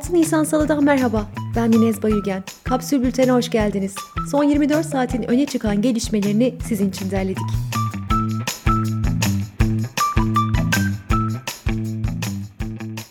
6 Nisan Salı'dan merhaba. Ben Minez Bayülgen. Kapsül Bülten'e hoş geldiniz. Son 24 saatin öne çıkan gelişmelerini sizin için derledik.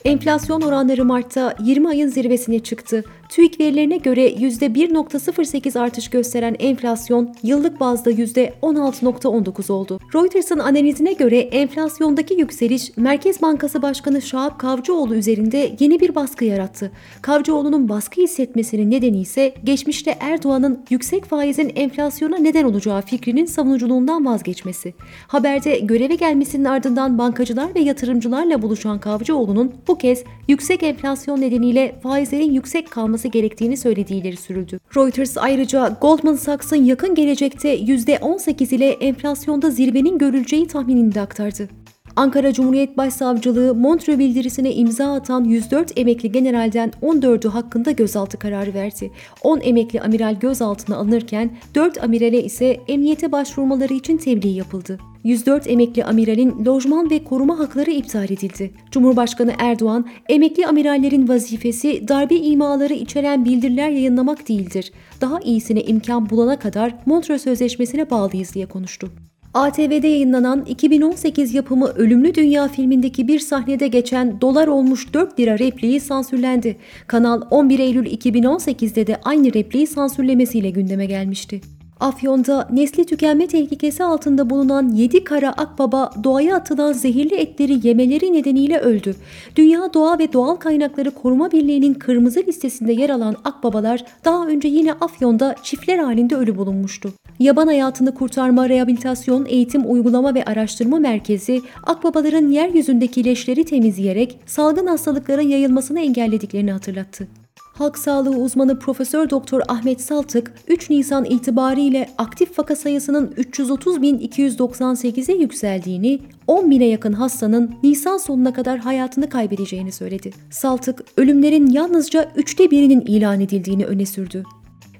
Enflasyon oranları Mart'ta 20 ayın zirvesine çıktı. TÜİK verilerine göre %1.08 artış gösteren enflasyon yıllık bazda %16.19 oldu. Reuters'ın analizine göre enflasyondaki yükseliş Merkez Bankası Başkanı Şahap Kavcıoğlu üzerinde yeni bir baskı yarattı. Kavcıoğlu'nun baskı hissetmesinin nedeni ise geçmişte Erdoğan'ın yüksek faizin enflasyona neden olacağı fikrinin savunuculuğundan vazgeçmesi. Haberde göreve gelmesinin ardından bankacılar ve yatırımcılarla buluşan Kavcıoğlu'nun bu kez yüksek enflasyon nedeniyle faizlerin yüksek kalması yapılması gerektiğini söylediği sürüldü. Reuters ayrıca Goldman Sachs'ın yakın gelecekte %18 ile enflasyonda zirvenin görüleceği tahminini de aktardı. Ankara Cumhuriyet Başsavcılığı Montreux bildirisine imza atan 104 emekli generalden 14'ü hakkında gözaltı kararı verdi. 10 emekli amiral gözaltına alınırken 4 amirale ise emniyete başvurmaları için tebliğ yapıldı. 104 emekli amiralin lojman ve koruma hakları iptal edildi. Cumhurbaşkanı Erdoğan, emekli amirallerin vazifesi darbe imaları içeren bildiriler yayınlamak değildir. Daha iyisine imkan bulana kadar Montreux Sözleşmesi'ne bağlıyız diye konuştu. ATV'de yayınlanan 2018 yapımı Ölümlü Dünya filmindeki bir sahnede geçen dolar olmuş 4 lira repliği sansürlendi. Kanal 11 Eylül 2018'de de aynı repliği sansürlemesiyle gündeme gelmişti. Afyon'da nesli tükenme tehlikesi altında bulunan 7 kara akbaba doğaya atılan zehirli etleri yemeleri nedeniyle öldü. Dünya Doğa ve Doğal Kaynakları Koruma Birliği'nin kırmızı listesinde yer alan akbabalar daha önce yine Afyon'da çiftler halinde ölü bulunmuştu. Yaban Hayatını Kurtarma Rehabilitasyon Eğitim Uygulama ve Araştırma Merkezi, akbabaların yeryüzündeki leşleri temizleyerek salgın hastalıkların yayılmasını engellediklerini hatırlattı. Halk sağlığı uzmanı Profesör Doktor Ahmet Saltık, 3 Nisan itibariyle aktif vaka sayısının 330.298'e yükseldiğini, 10 bine yakın hastanın Nisan sonuna kadar hayatını kaybedeceğini söyledi. Saltık, ölümlerin yalnızca üçte birinin ilan edildiğini öne sürdü.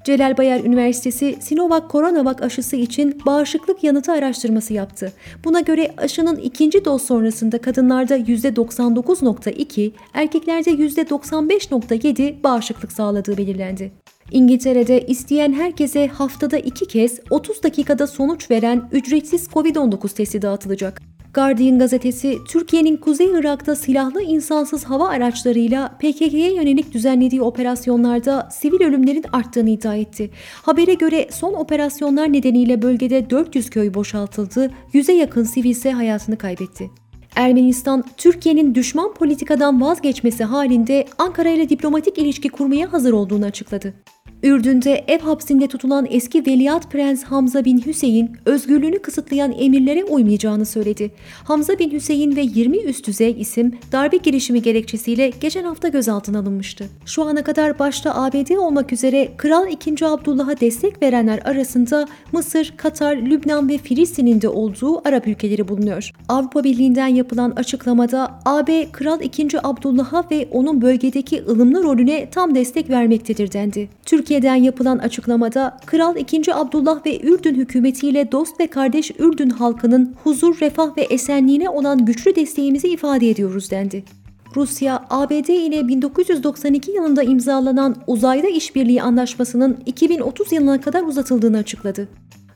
Celal Bayar Üniversitesi Sinovac Coronavac aşısı için bağışıklık yanıtı araştırması yaptı. Buna göre aşının ikinci doz sonrasında kadınlarda %99.2, erkeklerde %95.7 bağışıklık sağladığı belirlendi. İngiltere'de isteyen herkese haftada iki kez 30 dakikada sonuç veren ücretsiz COVID-19 testi dağıtılacak. Guardian gazetesi Türkiye'nin Kuzey Irak'ta silahlı insansız hava araçlarıyla PKK'ye yönelik düzenlediği operasyonlarda sivil ölümlerin arttığını iddia etti. Habere göre son operasyonlar nedeniyle bölgede 400 köy boşaltıldı, 100'e yakın sivil ise hayatını kaybetti. Ermenistan, Türkiye'nin düşman politikadan vazgeçmesi halinde Ankara ile diplomatik ilişki kurmaya hazır olduğunu açıkladı. Ürdün'de ev hapsinde tutulan eski veliaht prens Hamza bin Hüseyin özgürlüğünü kısıtlayan emirlere uymayacağını söyledi. Hamza bin Hüseyin ve 20 üst düzey isim darbe girişimi gerekçesiyle geçen hafta gözaltına alınmıştı. Şu ana kadar başta ABD olmak üzere Kral II. Abdullah'a destek verenler arasında Mısır, Katar, Lübnan ve Filistin'in de olduğu Arap ülkeleri bulunuyor. Avrupa Birliği'nden yapılan açıklamada AB Kral II. Abdullah'a ve onun bölgedeki ılımlı rolüne tam destek vermektedir dendi. Türkiye Türkiye'den yapılan açıklamada Kral II. Abdullah ve Ürdün hükümetiyle dost ve kardeş Ürdün halkının huzur, refah ve esenliğine olan güçlü desteğimizi ifade ediyoruz dendi. Rusya, ABD ile 1992 yılında imzalanan uzayda işbirliği anlaşmasının 2030 yılına kadar uzatıldığını açıkladı.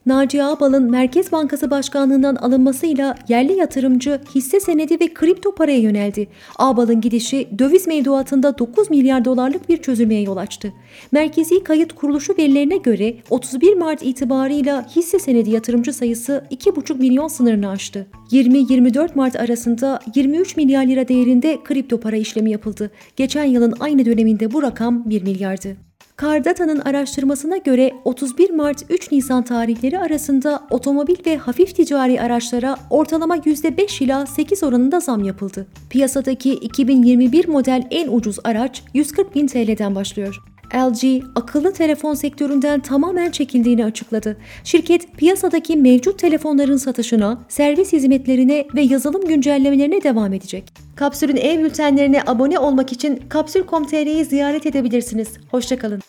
Naci Ağbal'ın Merkez Bankası Başkanlığından alınmasıyla yerli yatırımcı hisse senedi ve kripto paraya yöneldi. Ağbal'ın gidişi döviz mevduatında 9 milyar dolarlık bir çözülmeye yol açtı. Merkezi Kayıt Kuruluşu verilerine göre 31 Mart itibarıyla hisse senedi yatırımcı sayısı 2,5 milyon sınırını aştı. 20-24 Mart arasında 23 milyar lira değerinde kripto para işlemi yapıldı. Geçen yılın aynı döneminde bu rakam 1 milyardı. Kardata'nın araştırmasına göre 31 Mart 3 Nisan tarihleri arasında otomobil ve hafif ticari araçlara ortalama %5 ila 8 oranında zam yapıldı. Piyasadaki 2021 model en ucuz araç 140 bin TL'den başlıyor. LG akıllı telefon sektöründen tamamen çekildiğini açıkladı. Şirket piyasadaki mevcut telefonların satışına, servis hizmetlerine ve yazılım güncellemelerine devam edecek. Kapsül'ün e-bültenlerine abone olmak için kapsül.com.tr'yi ziyaret edebilirsiniz. Hoşçakalın.